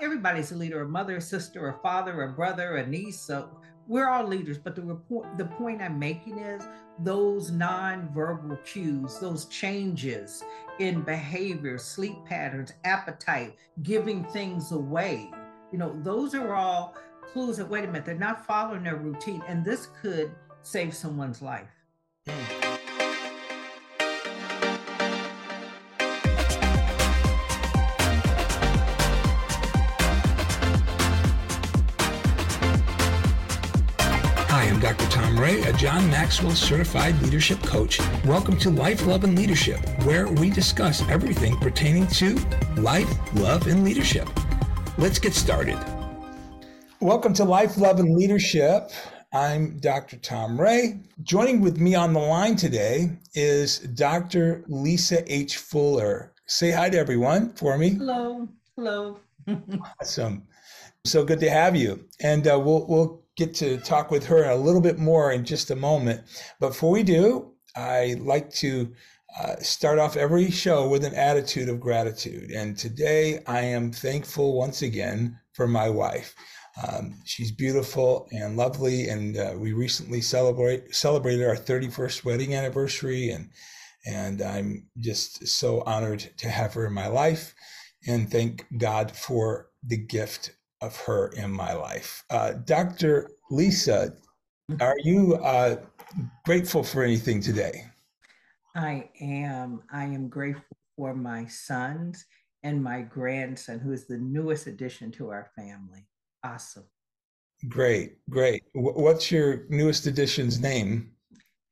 everybody's a leader, a mother, a sister, a father, a brother, a niece. So we're all leaders. But the report, the point I'm making is those non-verbal cues, those changes in behavior, sleep patterns, appetite, giving things away. You know, those are all clues that wait a minute, they're not following their routine, and this could save someone's life. Mm. A John Maxwell certified leadership coach. Welcome to Life, Love, and Leadership, where we discuss everything pertaining to life, love, and leadership. Let's get started. Welcome to Life, Love, and Leadership. I'm Dr. Tom Ray. Joining with me on the line today is Dr. Lisa H. Fuller. Say hi to everyone for me. Hello. Hello. awesome. So good to have you. And uh, we'll, we'll get to talk with her a little bit more in just a moment. But before we do, I like to uh, start off every show with an attitude of gratitude. And today I am thankful once again for my wife. Um, she's beautiful and lovely, and uh, we recently celebrate celebrated our 31st wedding anniversary, and and I'm just so honored to have her in my life, and thank God for the gift of her in my life. Uh, Dr. Lisa, are you uh, grateful for anything today? I am. I am grateful for my sons and my grandson, who is the newest addition to our family. Awesome. Great, great. What's your newest addition's name?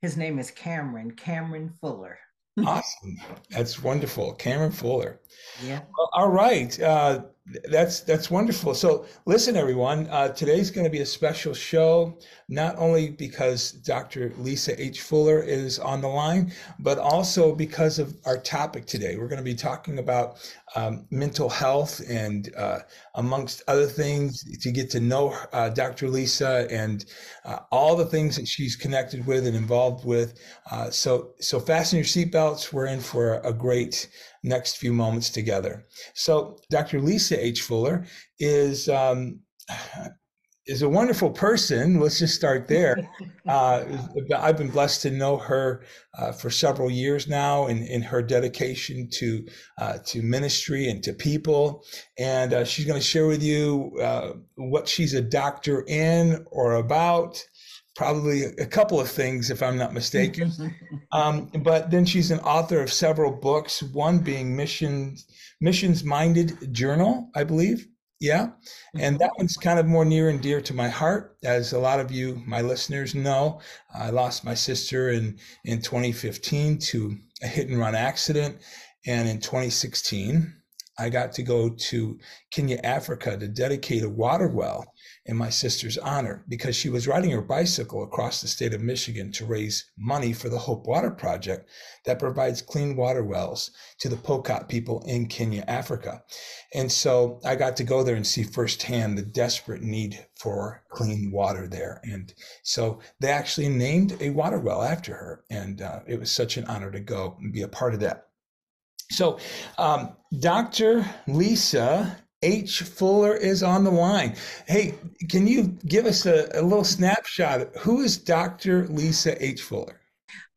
His name is Cameron, Cameron Fuller. awesome. That's wonderful. Cameron Fuller. Yeah. All right. Uh, that's that's wonderful. So listen, everyone. Uh, today's going to be a special show, not only because Dr. Lisa H. Fuller is on the line, but also because of our topic today. We're going to be talking about um, mental health and, uh, amongst other things, to get to know uh, Dr. Lisa and uh, all the things that she's connected with and involved with. Uh, so so fasten your seatbelts. We're in for a great next few moments together. So, Dr. Lisa H. Fuller is um, is a wonderful person. Let's just start there. Uh, I've been blessed to know her uh, for several years now in, in her dedication to uh, to ministry and to people. And uh, she's going to share with you uh, what she's a doctor in or about probably a couple of things, if I'm not mistaken. um, but then she's an author of several books, one being Missions Missions Minded Journal, I believe. Yeah. And that one's kind of more near and dear to my heart. As a lot of you, my listeners know, I lost my sister in, in 2015 to a hit and run accident. And in 2016, I got to go to Kenya, Africa to dedicate a water well in my sister's honor because she was riding her bicycle across the state of Michigan to raise money for the Hope Water Project that provides clean water wells to the Pokot people in Kenya, Africa. And so I got to go there and see firsthand the desperate need for clean water there. And so they actually named a water well after her. And uh, it was such an honor to go and be a part of that. So, um, Dr. Lisa H. Fuller is on the line. Hey, can you give us a, a little snapshot? Who is Dr. Lisa H. Fuller?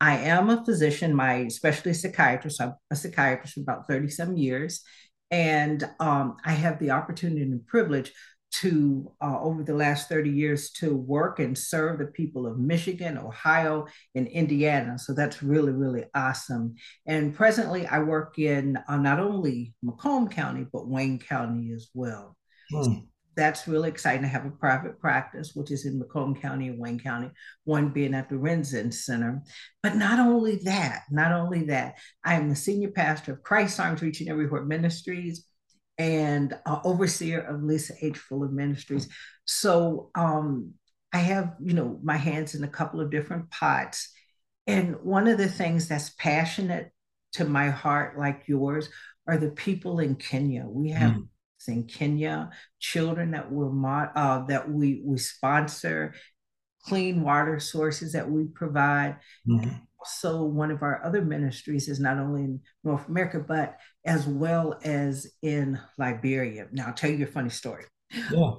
I am a physician, my specialty psychiatrist. I'm a psychiatrist for about 37 years. And um, I have the opportunity and privilege to uh, over the last 30 years to work and serve the people of Michigan, Ohio, and Indiana. So that's really, really awesome. And presently, I work in uh, not only Macomb County, but Wayne County as well. Hmm. that's really exciting. to have a private practice, which is in Macomb County and Wayne County, one being at the Renzen Center. But not only that, not only that, I am the senior pastor of Christ Arms Reaching Everywhere Ministries and uh, overseer of Lisa H. Fuller Ministries. So um, I have, you know, my hands in a couple of different pots. And one of the things that's passionate to my heart, like yours, are the people in Kenya. We have mm. in Kenya children that we're uh, that we we sponsor, clean water sources that we provide. Mm-hmm. Also one of our other ministries is not only in North America, but as well as in Liberia. Now, I'll tell you a funny story. Yeah.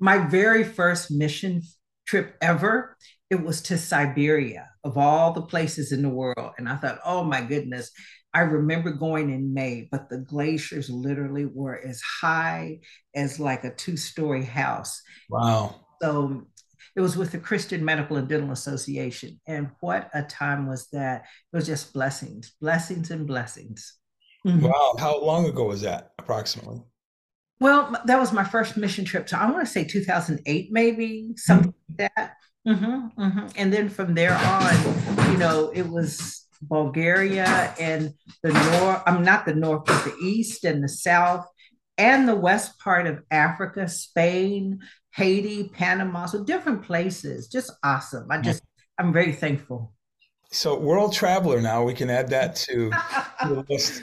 My very first mission trip ever, it was to Siberia, of all the places in the world. And I thought, oh my goodness, I remember going in May, but the glaciers literally were as high as like a two story house. Wow. So it was with the Christian Medical and Dental Association. And what a time was that! It was just blessings, blessings, and blessings. Mm-hmm. Wow. How long ago was that approximately? Well, that was my first mission trip. So I want to say 2008, maybe something mm-hmm. like that. Mm-hmm, mm-hmm. And then from there on, you know, it was Bulgaria and the north, I'm not the north, but the east and the south and the west part of Africa, Spain, Haiti, Panama, so different places. Just awesome. I just, I'm very thankful. So world traveler now we can add that to, the list.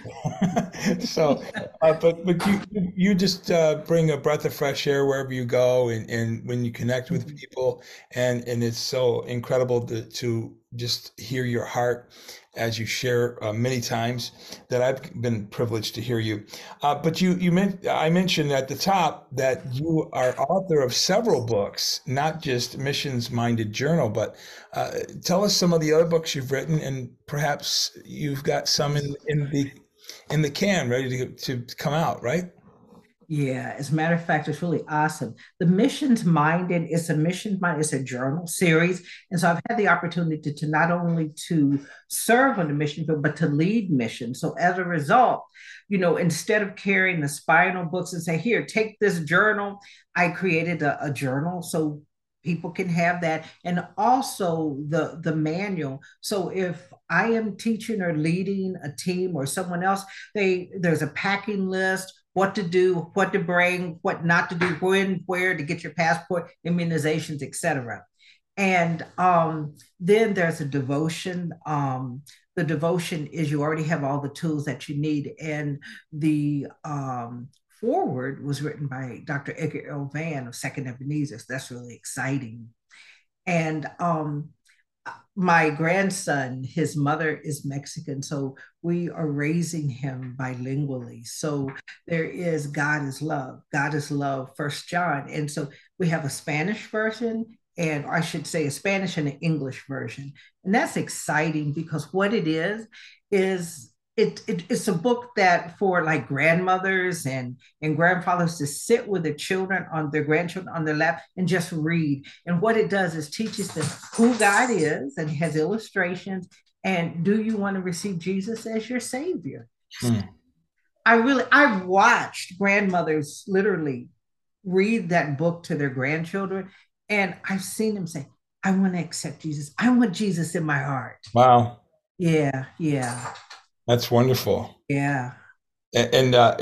so, uh, but but you you just uh, bring a breath of fresh air wherever you go, and, and when you connect with mm-hmm. people, and and it's so incredible to to just hear your heart as you share uh, many times that I've been privileged to hear you. Uh, but you, you meant, I mentioned at the top that you are author of several books, not just Missions Minded Journal, but uh, tell us some of the other books you've written, and perhaps you've got some in, in the in the can ready to, to come out, right? Yeah, as a matter of fact, it's really awesome. The Missions Minded is a mission mind, it's a journal series. And so I've had the opportunity to, to not only to serve on the mission field, but to lead missions. So as a result, you know, instead of carrying the spinal books and say, here, take this journal, I created a, a journal. So people can have that and also the the manual so if i am teaching or leading a team or someone else they there's a packing list what to do, what to bring, what not to do, when, where to get your passport, immunizations, etc. And um, then there's a devotion. Um, the devotion is you already have all the tools that you need. And the um, foreword was written by Dr. Edgar L. Vann of Second Ebenezer. So that's really exciting. And um, my grandson, his mother is Mexican, so we are raising him bilingually. So there is God is love, God is love, First John, and so we have a Spanish version, and I should say a Spanish and an English version, and that's exciting because what it is is it, it, it's a book that for like grandmothers and and grandfathers to sit with the children on their grandchildren on their lap and just read. And what it does is teaches them who god is and has illustrations and do you want to receive jesus as your savior? Hmm. i really i've watched grandmothers literally read that book to their grandchildren and i've seen them say i want to accept jesus. I want jesus in my heart. Wow. Yeah yeah that's wonderful. Yeah. And and, uh,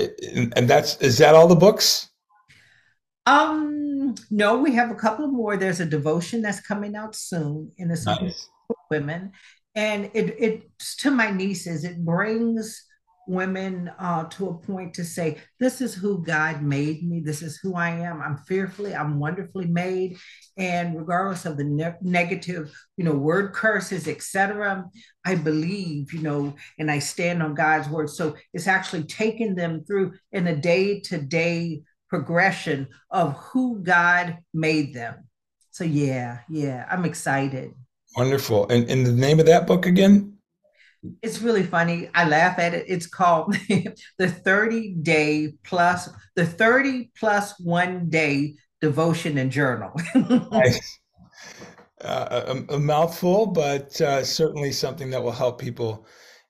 and that's is that all the books? Um, no, we have a couple more. There's a devotion that's coming out soon in the nice. women, and it it's to my nieces. It brings women uh, to a point to say, This is who God made me. This is who I am. I'm fearfully, I'm wonderfully made. And regardless of the ne- negative, you know, word curses, etc., I believe, you know, and I stand on God's word. So it's actually taking them through in a day to day progression of who God made them. So, yeah, yeah, I'm excited. Wonderful. And, and the name of that book again? It's really funny. I laugh at it. It's called the 30 day plus the 30 plus one day devotion and journal. nice. uh, a, a, mouthful, but uh, certainly something that will help people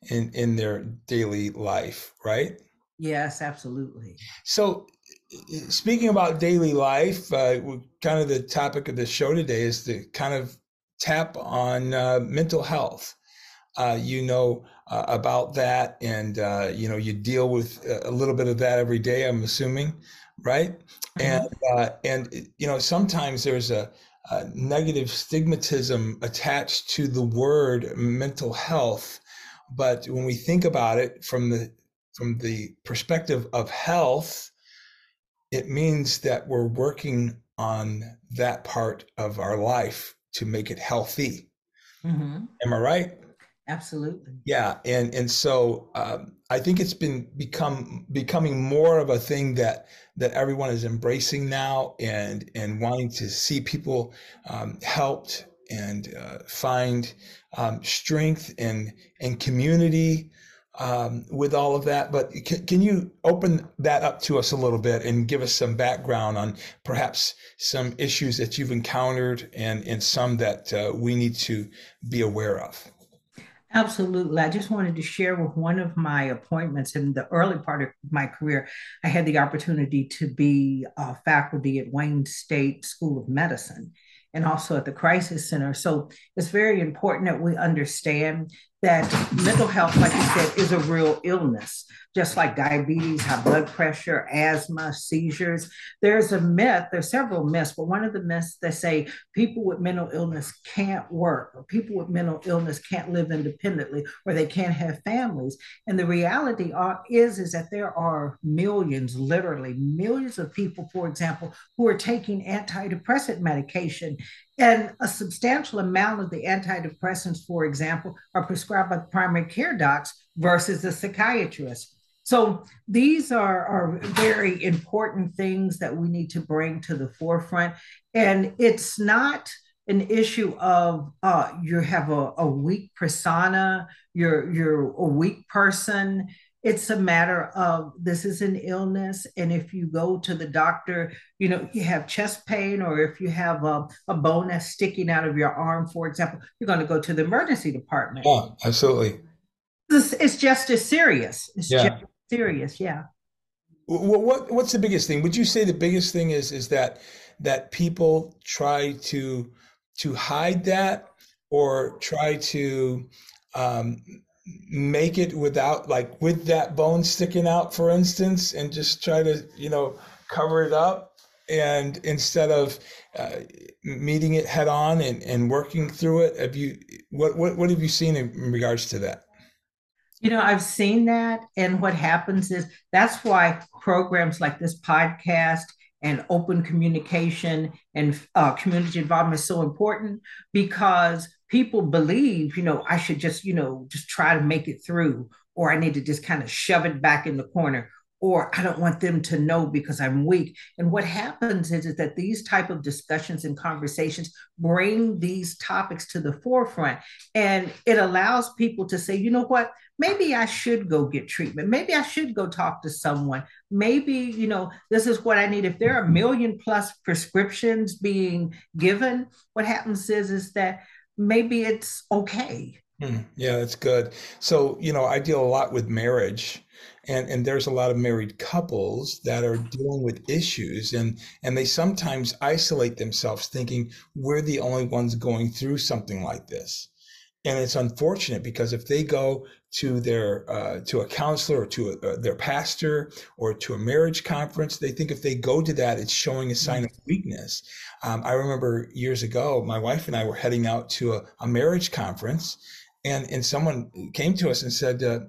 in in their daily life, right? Yes, absolutely. So, speaking about daily life, uh, kind of the topic of the show today is to kind of tap on uh, mental health uh, you know uh, about that, and uh, you know you deal with a little bit of that every day. I'm assuming, right? Mm-hmm. And uh, and you know sometimes there's a, a, negative stigmatism attached to the word mental health, but when we think about it from the from the perspective of health, it means that we're working on that part of our life to make it healthy. Mm-hmm. Am I right? Absolutely. Yeah, and and so um, I think it's been become becoming more of a thing that that everyone is embracing now, and and wanting to see people um, helped and uh, find um, strength and and community um, with all of that. But can, can you open that up to us a little bit and give us some background on perhaps some issues that you've encountered and and some that uh, we need to be aware of? Absolutely. I just wanted to share with one of my appointments in the early part of my career. I had the opportunity to be a faculty at Wayne State School of Medicine and also at the Crisis Center. So it's very important that we understand that mental health, like you said, is a real illness, just like diabetes, high blood pressure, asthma, seizures. There's a myth, there's several myths, but one of the myths that say people with mental illness can't work, or people with mental illness can't live independently, or they can't have families. And the reality are, is, is that there are millions, literally millions of people, for example, who are taking antidepressant medication and a substantial amount of the antidepressants, for example, are prescribed by primary care docs versus the psychiatrist. So these are, are very important things that we need to bring to the forefront. And it's not an issue of uh, you have a, a weak persona, you're you're a weak person it's a matter of this is an illness and if you go to the doctor you know you have chest pain or if you have a, a bone that's sticking out of your arm for example you're going to go to the emergency department. Yeah absolutely. It's, it's just as serious. It's yeah. just serious yeah. What, what what's the biggest thing? Would you say the biggest thing is is that that people try to to hide that or try to um, make it without like with that bone sticking out for instance and just try to you know cover it up. And instead of uh, meeting it head on and, and working through it have you what, what what have you seen in regards to that? You know i've seen that and what happens is that's why programs like this podcast and open communication and uh, community involvement is so important because people believe, you know, I should just, you know, just try to make it through, or I need to just kind of shove it back in the corner, or I don't want them to know because I'm weak. And what happens is, is that these type of discussions and conversations bring these topics to the forefront. And it allows people to say, you know what, maybe I should go get treatment. Maybe I should go talk to someone. Maybe, you know, this is what I need. If there are a million plus prescriptions being given, what happens is, is that maybe it's okay. Hmm. Yeah, that's good. So, you know, I deal a lot with marriage and and there's a lot of married couples that are dealing with issues and and they sometimes isolate themselves thinking we're the only ones going through something like this and it's unfortunate because if they go to their uh, to a counselor or to a, uh, their pastor or to a marriage conference they think if they go to that it's showing a sign of weakness. Um, i remember years ago my wife and i were heading out to a, a marriage conference and and someone came to us and said uh,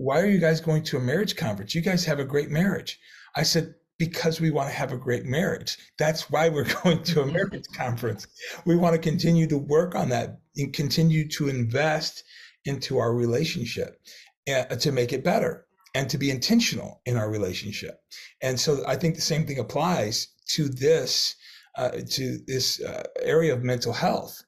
why are you guys going to a marriage conference? You guys have a great marriage. I said because we want to have a great marriage. That's why we're going to a marriage conference. We want to continue to work on that and continue to invest into our relationship uh, to make it better and to be intentional in our relationship. And so I think the same thing applies to this uh, to this uh, area of mental health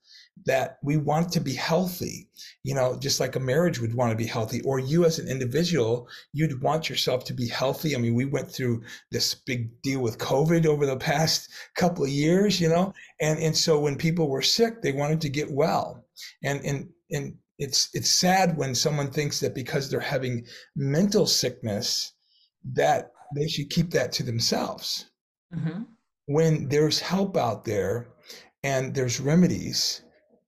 that we want to be healthy you know just like a marriage would want to be healthy or you as an individual you'd want yourself to be healthy. I mean we went through this big deal with covid over the past couple of years you know and and so when people were sick they wanted to get well. And and and it's it's sad when someone thinks that because they're having mental sickness that they should keep that to themselves. Mm-hmm. when there's help out there and there's remedies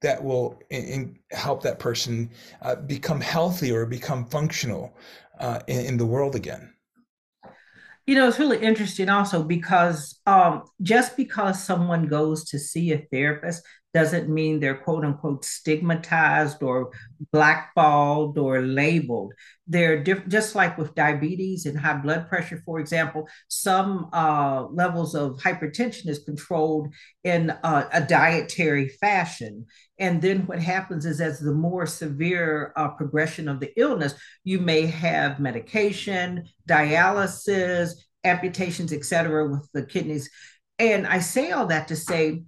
that will in, in help that person uh, become healthy or become functional uh, in, in, the world again. You know, it's really interesting also because um, just because someone goes to see a therapist doesn't mean they're quote unquote stigmatized or blackballed or labeled. They're diff- just like with diabetes and high blood pressure, for example, some uh, levels of hypertension is controlled in uh, a dietary fashion. And then what happens is, as the more severe uh, progression of the illness, you may have medication, dialysis, amputations, et cetera, with the kidneys. And I say all that to say,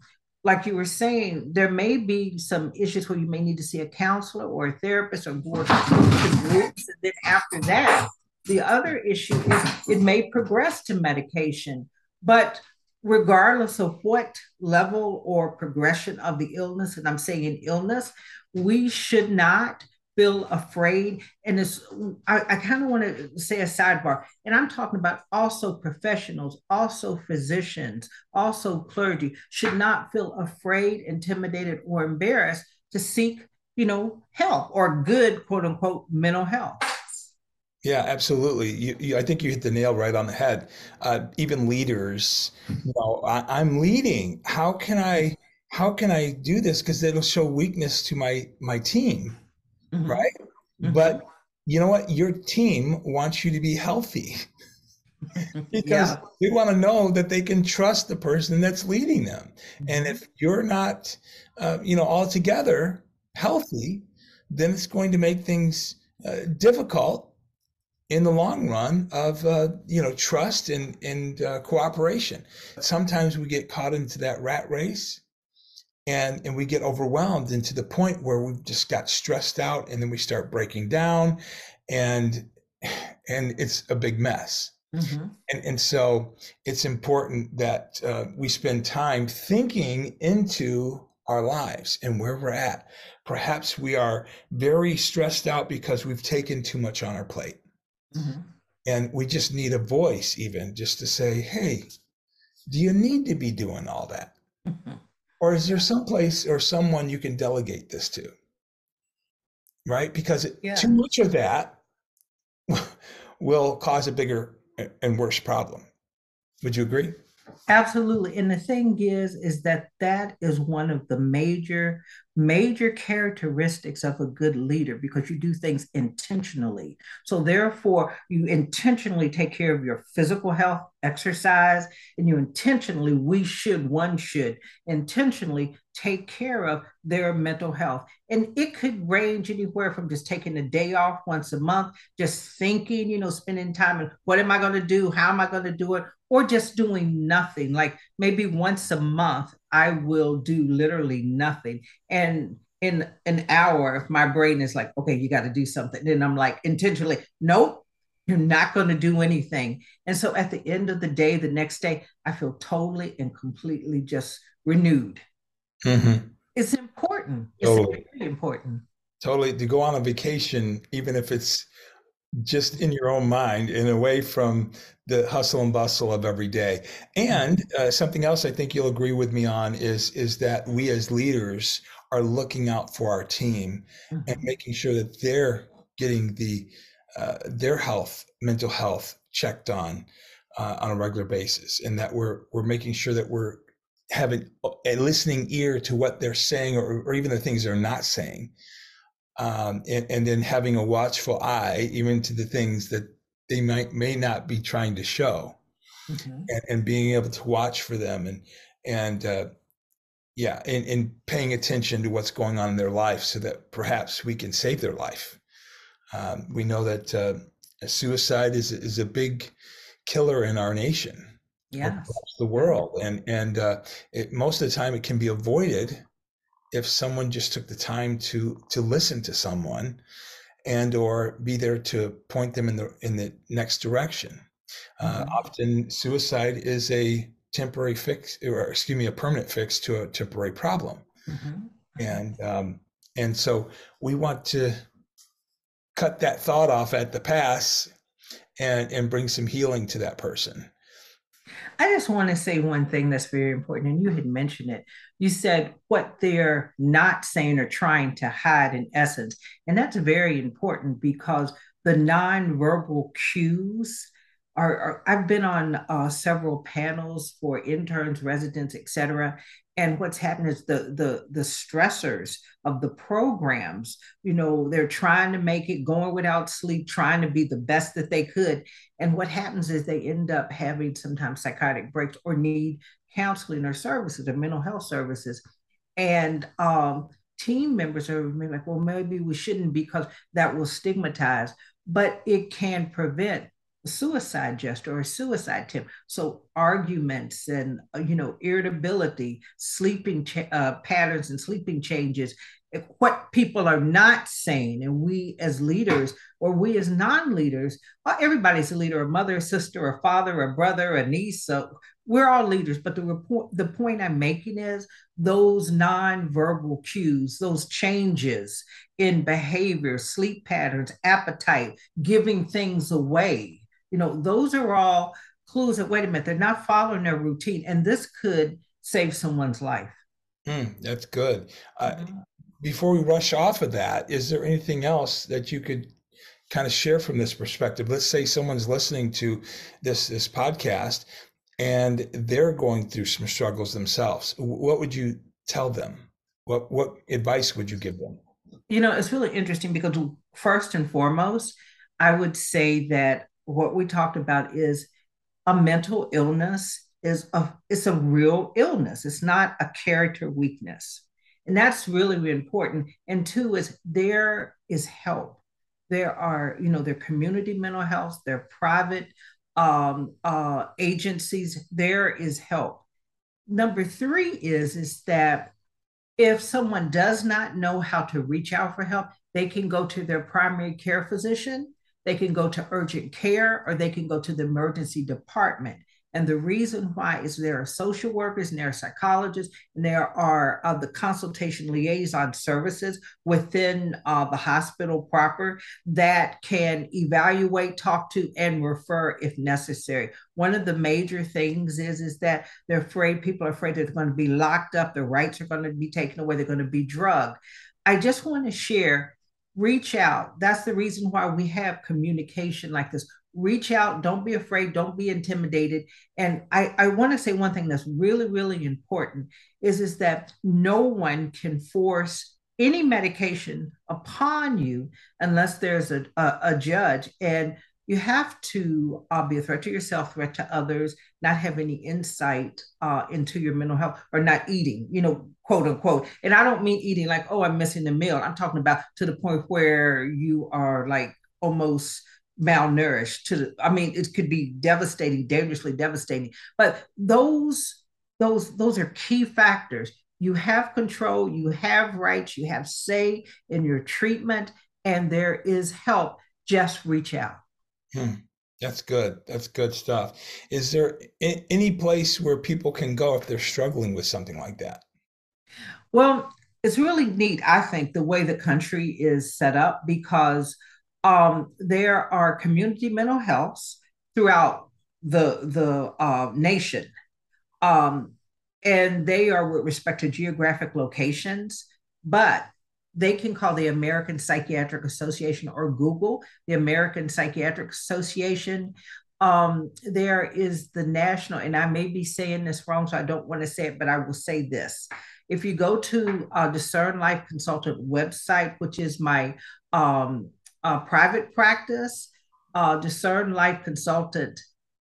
like you were saying, there may be some issues where you may need to see a counselor or a therapist or to groups. And then after that, the other issue is it may progress to medication. But regardless of what level or progression of the illness, and I'm saying illness, we should not feel afraid. And it's, I, kind of want to say a sidebar, and I'm talking about also professionals, also physicians, also clergy should not feel afraid, intimidated, or embarrassed to seek, you know, help or good, quote unquote, mental health. Yeah, absolutely. You, you, I think you hit the nail right on the head. Uh, even leaders, you know, I, I'm leading. How can I? How can I do this? Because it'll show weakness to my my team mm-hmm. right? Mm-hmm. But you know what? Your team wants you to be healthy because yeah. they want to know that they can trust the person that's leading them. Mm-hmm. And if you're not, uh, you know, altogether healthy, then it's going to make things uh, difficult in the long run of uh, you know trust and and uh, cooperation. Sometimes we get caught into that rat race and and we get overwhelmed and to the point where we just got stressed out and then we start breaking down and and it's a big mess. Mm-hmm. and and so it's important that uh, we spend time thinking into our lives and where we're at. Perhaps we are very stressed out because we've taken too much on our plate. Mm-hmm. and we just need a voice even just to say hey do you need to be doing all that? Mm-hmm or is there some place or someone you can delegate this to? Right? Because yeah. too much of that will cause a bigger and worse problem. Would you agree? Absolutely. And the thing is, is that that is one of the major, major characteristics of a good leader because you do things intentionally. So therefore, you intentionally take care of your physical health, exercise, and you intentionally, we should, one should intentionally take care of their mental health. And it could range anywhere from just taking a day off once a month, just thinking, you know, spending time and what am I going to do? How am I going to do it? Or just doing nothing. Like maybe once a month, I will do literally nothing. And in an hour, if my brain is like, okay, you got to do something, then I'm like intentionally, nope, you're not going to do anything. And so at the end of the day, the next day, I feel totally and completely just renewed. Mm-hmm. It's important. It's totally. really important. Totally. To go on a vacation, even if it's just in your own mind and away from the hustle and bustle of every day. And uh, something else I think you'll agree with me on is is that we as leaders are looking out for our team mm-hmm. and making sure that they're getting the uh, their health, mental health checked on uh, on a regular basis, and that we're we're making sure that we're having a listening ear to what they're saying or, or even the things they're not saying. Um, and, and, then having a watchful eye even to the things that they might may not be trying to show mm-hmm. and, and, being able to watch for them and and uh, yeah and, and, paying attention to what's going on in their life so that perhaps we can save their life um, we know that uh, suicide is is a big killer in our nation yeah the world and and uh, it, most of the time it can be avoided if someone just took the time to to listen to someone and or be there to point them in the in the next direction uh, mm-hmm. often suicide is a temporary fix or excuse me a permanent fix to a temporary problem mm-hmm. and um, and so we want to cut that thought off at the pass and and bring some healing to that person I just want to say one thing that's very important, and you had mentioned it. You said what they're not saying or trying to hide in essence. And that's very important because the nonverbal cues are, are I've been on uh, several panels for interns, residents, et cetera. And what's happened is the the the stressors of the programs, you know, they're trying to make it going without sleep, trying to be the best that they could. And what happens is they end up having sometimes psychotic breaks or need counseling or services or mental health services. And um, team members are like, well, maybe we shouldn't because that will stigmatize, but it can prevent suicide gesture or a suicide tip. So arguments and uh, you know irritability, sleeping cha- uh, patterns and sleeping changes. What people are not saying, and we as leaders or we as non-leaders, everybody's a leader, a mother, a sister, a father, a brother, a niece. So we're all leaders. But the report, the point I'm making is those non-verbal cues, those changes in behavior, sleep patterns, appetite, giving things away you know, those are all clues that, wait a minute, they're not following their routine. And this could save someone's life. Mm, that's good. Uh, mm-hmm. Before we rush off of that, is there anything else that you could kind of share from this perspective? Let's say someone's listening to this this podcast and they're going through some struggles themselves. What would you tell them? What what advice would you give them? You know, it's really interesting because first and foremost, I would say that what we talked about is a mental illness is a it's a real illness. It's not a character weakness. And that's really, really important. And two is there is help. There are, you know, their community mental health, their private um, uh, agencies. There is help. Number three is is that if someone does not know how to reach out for help, they can go to their primary care physician they can go to urgent care or they can go to the emergency department. And the reason why is there are social workers and there are psychologists and there are uh, the consultation liaison services within uh, the hospital proper that can evaluate, talk to, and refer if necessary. One of the major things is, is that they're afraid, people are afraid they're going to be locked up, their rights are going to be taken away, they're going to be drugged. I just want to share reach out. That's the reason why we have communication like this. Reach out. Don't be afraid. Don't be intimidated. And I, I want to say one thing that's really, really important is, is that no one can force any medication upon you unless there's a, a, a judge. And you have to uh, be a threat to yourself, threat to others, not have any insight uh, into your mental health, or not eating, you know, quote unquote. And I don't mean eating like, oh, I'm missing the meal. I'm talking about to the point where you are like almost malnourished. To the, I mean, it could be devastating, dangerously devastating. But those those those are key factors. You have control, you have rights, you have say in your treatment, and there is help. Just reach out. Hmm. That's good. That's good stuff. Is there any place where people can go if they're struggling with something like that? Well, it's really neat, I think, the way the country is set up because um, there are community mental healths throughout the the uh, nation, um, and they are with respect to geographic locations, but they can call the American Psychiatric Association or Google the American Psychiatric Association. Um, there is the national, and I may be saying this wrong, so I don't want to say it, but I will say this. If you go to uh, Discern Life Consultant website, which is my um, uh, private practice, uh, discernlifeconsultant.com,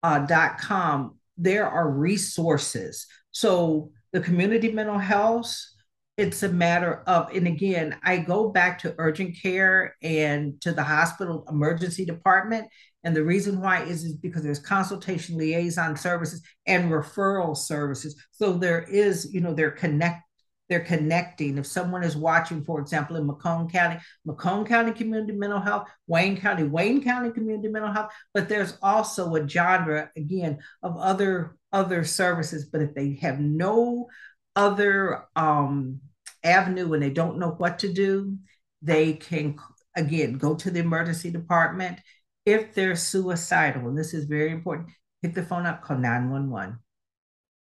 uh, there are resources. So the community mental health, it's a matter of, and again, I go back to urgent care and to the hospital emergency department. And the reason why is, is because there's consultation liaison services and referral services. So there is, you know, they're connect, they're connecting. If someone is watching, for example, in Macomb County, Macomb County Community Mental Health, Wayne County, Wayne County Community Mental Health, but there's also a genre again of other other services. But if they have no other um, avenue and they don't know what to do, they can again go to the emergency department. If they're suicidal, and this is very important, pick the phone up, call 911.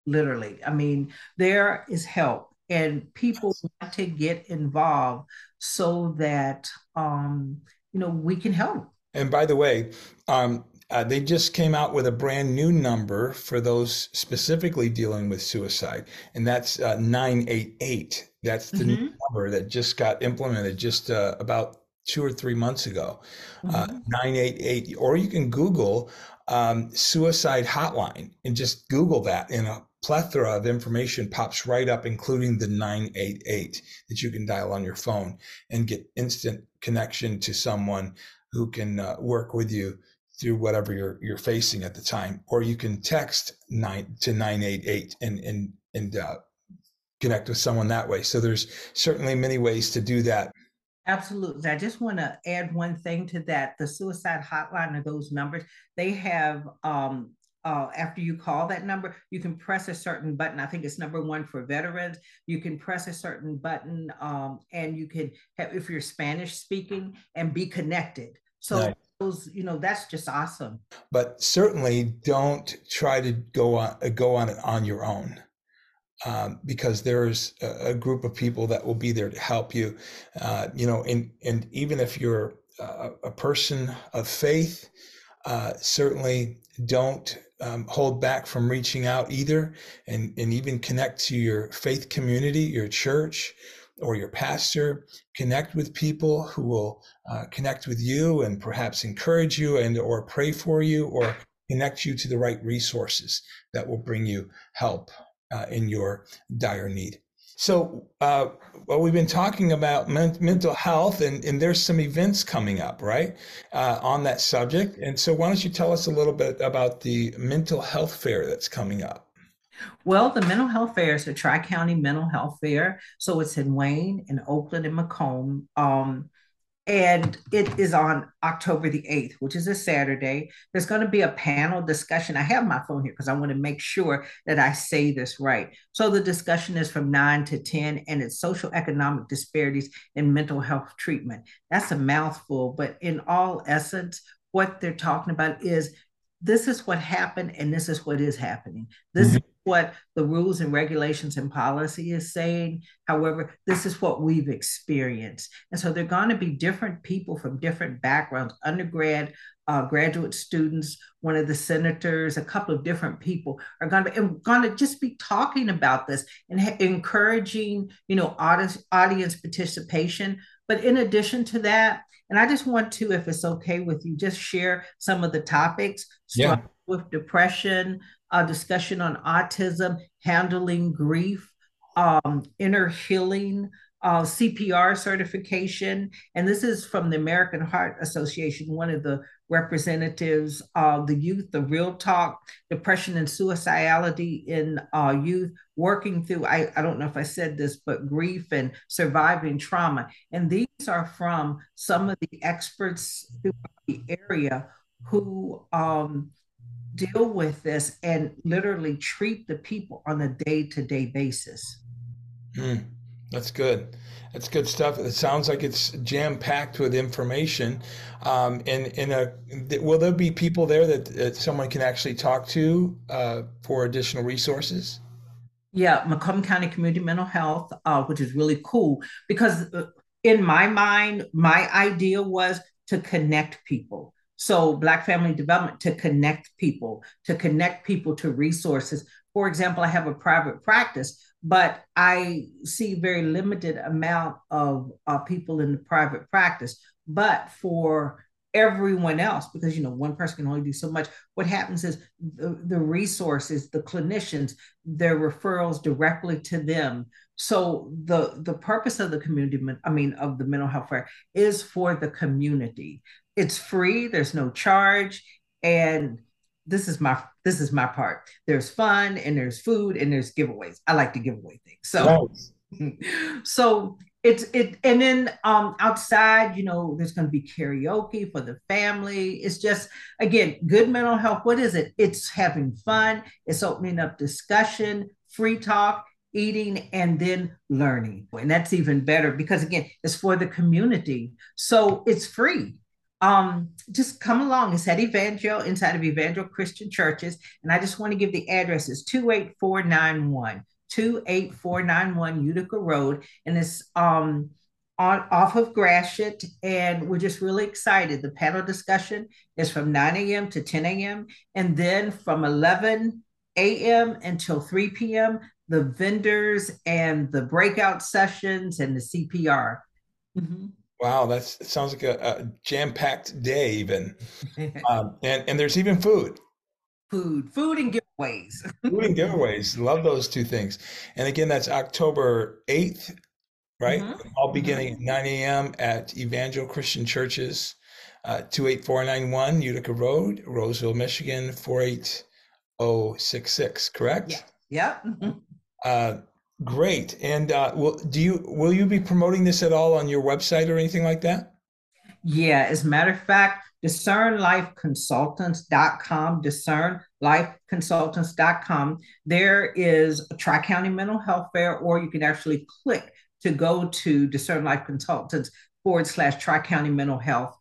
Literally. I mean, there is help and people want to get involved so that um, you know we can help. And by the way, um, uh, they just came out with a brand new number for those specifically dealing with suicide, and that's uh, 988. That's the mm-hmm. number that just got implemented just uh, about two or three months ago. Uh, mm-hmm. 988, or you can Google um, suicide hotline and just Google that, and a plethora of information pops right up, including the 988 that you can dial on your phone and get instant connection to someone who can uh, work with you through whatever you're you're facing at the time, or you can text nine to nine eight eight and and and uh, connect with someone that way. So there's certainly many ways to do that. Absolutely. I just want to add one thing to that. The suicide hotline or those numbers, they have um, uh, after you call that number, you can press a certain button. I think it's number one for veterans. You can press a certain button um, and you can have, if you're Spanish speaking, and be connected. So nice those, you know, that's just awesome. But certainly don't try to go on go on it on your own. Um, because there's a, a, group of people that will be there to help you. Uh, you know, and and even if you're a, a person of faith, uh, certainly don't um, hold back from reaching out either, and and even connect to your faith community, your church, or your pastor connect with people who will uh, connect with you and perhaps encourage you and or pray for you or connect you to the right resources that will bring you help uh, in your dire need so uh, well we've been talking about men- mental health and, and there's some events coming up right uh, on that subject and so why don't you tell us a little bit about the mental health fair that's coming up well, the mental health fair is a Tri County Mental Health Fair. So it's in Wayne, in Oakland, and Macomb. Um, and it is on October the 8th, which is a Saturday. There's going to be a panel discussion. I have my phone here because I want to make sure that I say this right. So the discussion is from 9 to 10, and it's social economic disparities in mental health treatment. That's a mouthful, but in all essence, what they're talking about is this is what happened and this is what is happening. This mm-hmm. What the rules and regulations and policy is saying. However, this is what we've experienced. And so they're going to be different people from different backgrounds, undergrad, uh, graduate students, one of the senators, a couple of different people are going to be going to just be talking about this and ha- encouraging, you know, audience, audience participation. But in addition to that, and I just want to, if it's okay with you, just share some of the topics. Yeah. With depression, a discussion on autism, handling grief, um, inner healing, uh, CPR certification. And this is from the American Heart Association, one of the representatives of the youth, the real talk, depression and suicidality in uh, youth, working through, I, I don't know if I said this, but grief and surviving trauma. And these are from some of the experts throughout the area who um, deal with this and literally treat the people on a day to day basis. Mm. That's good. That's good stuff. It sounds like it's jam packed with information. Um, and in a, will there be people there that, that someone can actually talk to uh, for additional resources? Yeah, Macomb County Community Mental Health, uh, which is really cool because uh, in my mind, my idea was to connect people. So, Black Family Development to connect people, to connect people to resources. For example, I have a private practice, but I see very limited amount of uh, people in the private practice. But for everyone else, because you know one person can only do so much, what happens is the, the resources, the clinicians, their referrals directly to them. So the the purpose of the community, I mean, of the mental health fair, is for the community. It's free. There's no charge, and this is my this is my part. There's fun and there's food and there's giveaways. I like to give away things. So so it's it and then um outside, you know, there's gonna be karaoke for the family. It's just again good mental health. What is it? It's having fun, it's opening up discussion, free talk, eating and then learning. And that's even better because again, it's for the community. So it's free um, just come along. It's at Evangel, inside of Evangel Christian Churches. And I just want to give the addresses 28491, 28491 Utica Road. And it's um, on off of Gratiot, and we're just really excited. The panel discussion is from 9 a.m. to 10 a.m. and then from 11 a.m. until 3 p.m. the vendors and the breakout sessions and the CPR. Mm-hmm. Wow, that sounds like a, a jam-packed day, even. um, and and there's even food. Food, food and giveaways. food giveaways. Love those two things. And again, that's October 8th right? Mm-hmm. All mm-hmm. beginning at 9 a.m. at Evangel Christian Churches, uh, 28491 Utica Road, Roseville, Michigan, 48066, correct? Yeah. Yeah. Mm-hmm. Uh, great. And uh, will do you will you be promoting this at all on your website or anything like that? Yeah, as a matter of fact, discernlifeconsultants.com, discernlifeconsultants.com. There is a Tri County Mental Health Fair, or you can actually click to go to Discern Life Consultants forward slash Tri County Mental Health.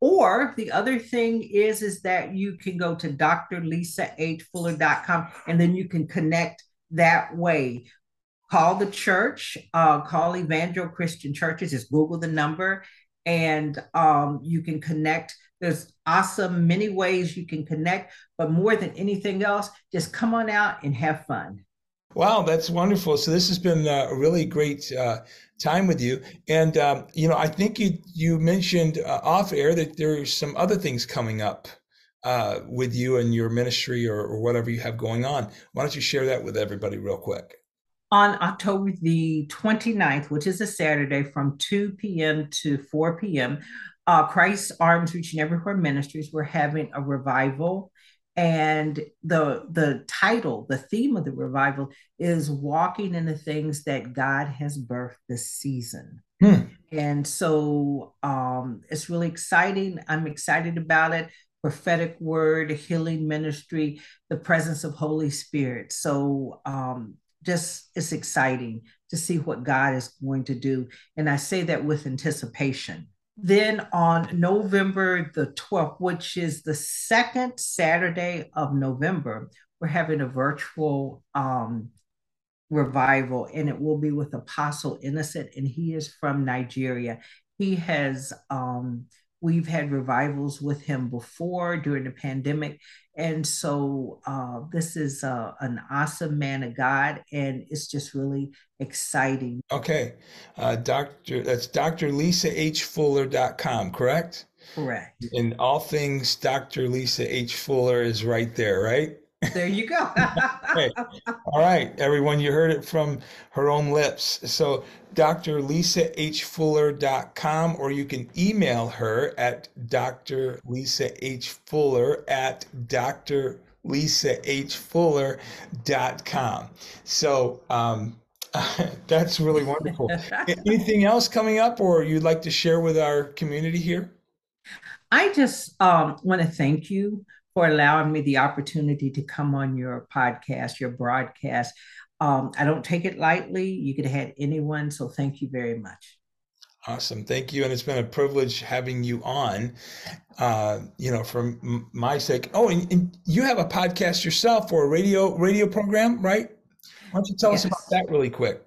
Or the other thing is, is that you can go to drlisahfuller.com and then you can connect that way. Call the church, uh, call Evangel Christian Churches, just Google the number, and um, you can connect. There's awesome many ways you can connect, but more than anything else, just come on out and have fun. Wow, that's wonderful. So this has been uh, a really great uh, time with you. And um, you know, I think you you mentioned uh, off air that there's some other things coming up uh, with you and your ministry or, or whatever you have going on. Why don't you share that with everybody real quick? On October the 29th, which is a Saturday from 2 p.m. to 4 p.m., uh, Christ Arms Reaching Everywhere Ministries, we're having a revival and the the title the theme of the revival is walking in the things that god has birthed this season. Hmm. and so um it's really exciting. I'm excited about it. Prophetic word healing ministry the presence of holy spirit. So um just it's exciting to see what god is going to do. And i say that with anticipation then on November the 12th, which is the second Saturday of November, we're having a virtual um, revival, and it will be with Apostle Innocent, and he is from Nigeria. He has um, We've had revivals with him before during the pandemic. And so uh, this is uh, an awesome man of God, and it's just really exciting. Okay. Uh, Dr. That's drlisahfuller.com, correct? Correct. And all things Dr. Lisa H. Fuller is right there, right? There you go. okay. All right, everyone, you heard it from her own lips. So, drlisahfuller.com, or you can email her at drlisahfuller at drlisahfuller.com. So, um, that's really wonderful. Anything else coming up, or you'd like to share with our community here? I just um, want to thank you for allowing me the opportunity to come on your podcast, your broadcast. Um, I don't take it lightly. You could have had anyone, so thank you very much. Awesome, thank you, and it's been a privilege having you on. Uh, you know, for m- my sake. Oh, and, and, you have a podcast yourself or a radio radio program, right? Why don't you tell yes. us about that really quick?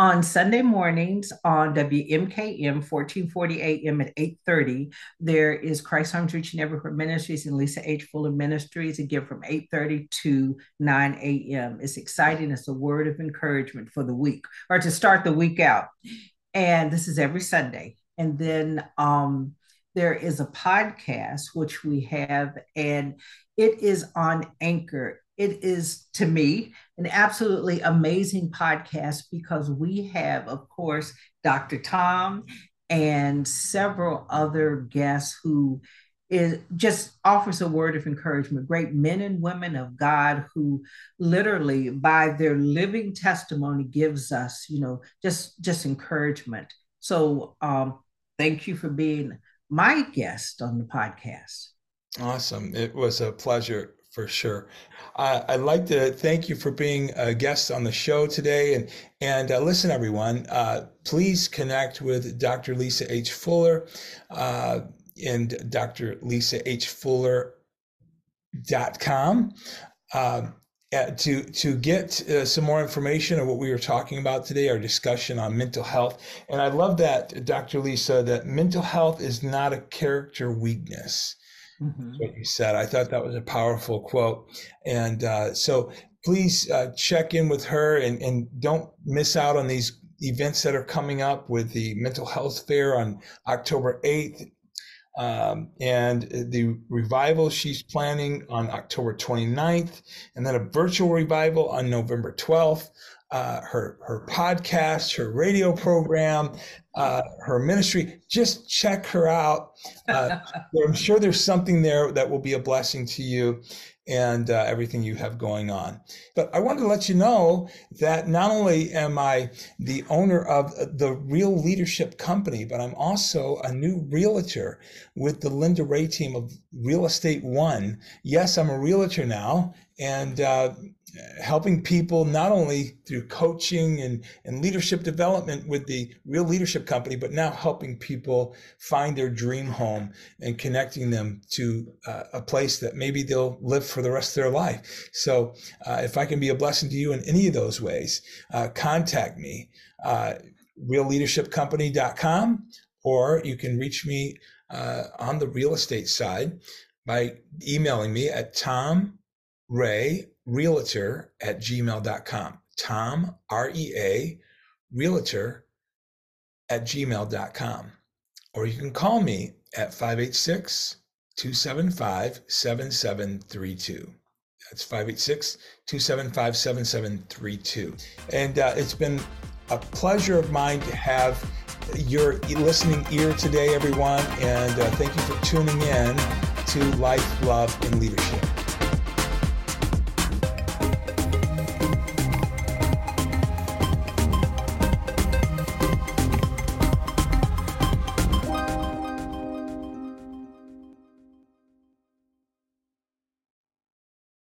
On Sunday mornings on WMKM 1440 AM at 8:30. There is Christ Arms Reaching Neighborhood Ministries and Lisa H. Fuller Ministries again from 8:30 to 9 a.m. It's exciting. It's a word of encouragement for the week or to start the week out. And this is every Sunday. And then um, there is a podcast which we have, and it is on Anchor. It is to me an absolutely amazing podcast because we have, of course, Dr. Tom and several other guests who is just offers a word of encouragement. Great men and women of god who literally by their living testimony gives us you know just just encouragement. So um thank you for being my guest on the podcast. Awesome. It was a pleasure for sure. I'd like to thank you for being a guest on the show today. And, and uh, listen, everyone, uh, please connect with Dr. Lisa H. Fuller uh, and Dr. Lisa H. Fuller.com. Uh, uh, to to get uh, some more information on what we were talking about today, our discussion on mental health. And I love that, Dr. Lisa, that mental health is not a character weakness. Mm-hmm. What you said, I thought that was a powerful quote. And uh, so, please uh, check in with her and, and don't miss out on these events that are coming up with the mental health fair on October 8th um, and the revival she's planning on October 29th, and then a virtual revival on November 12th. Uh, her her podcast, her radio program, uh, her ministry. Just check her out. Uh, I'm sure there's something there that will be a blessing to you and uh, everything you have going on. But I wanted to let you know that not only am I the owner of the Real Leadership Company, but I'm also a new realtor with the Linda Ray team of Real Estate One. Yes, I'm a realtor now, and uh, helping people not only through coaching and, and leadership development with the real leadership company but now helping people find their dream home and connecting them to uh, a place that maybe they'll live for the rest of their life. So uh, if i can be a blessing to you in any of those ways uh, contact me uh, realleadershipcompany.com or you can reach me uh, on the real estate side by emailing me at tom ray realtor at gmail.com. Tom, R E A, realtor at gmail.com. Or you can call me at 586 275 7732. That's 586 275 7732. And uh, it's been a pleasure of mine to have your listening ear today, everyone. And uh, thank you for tuning in to Life, Love, and Leadership.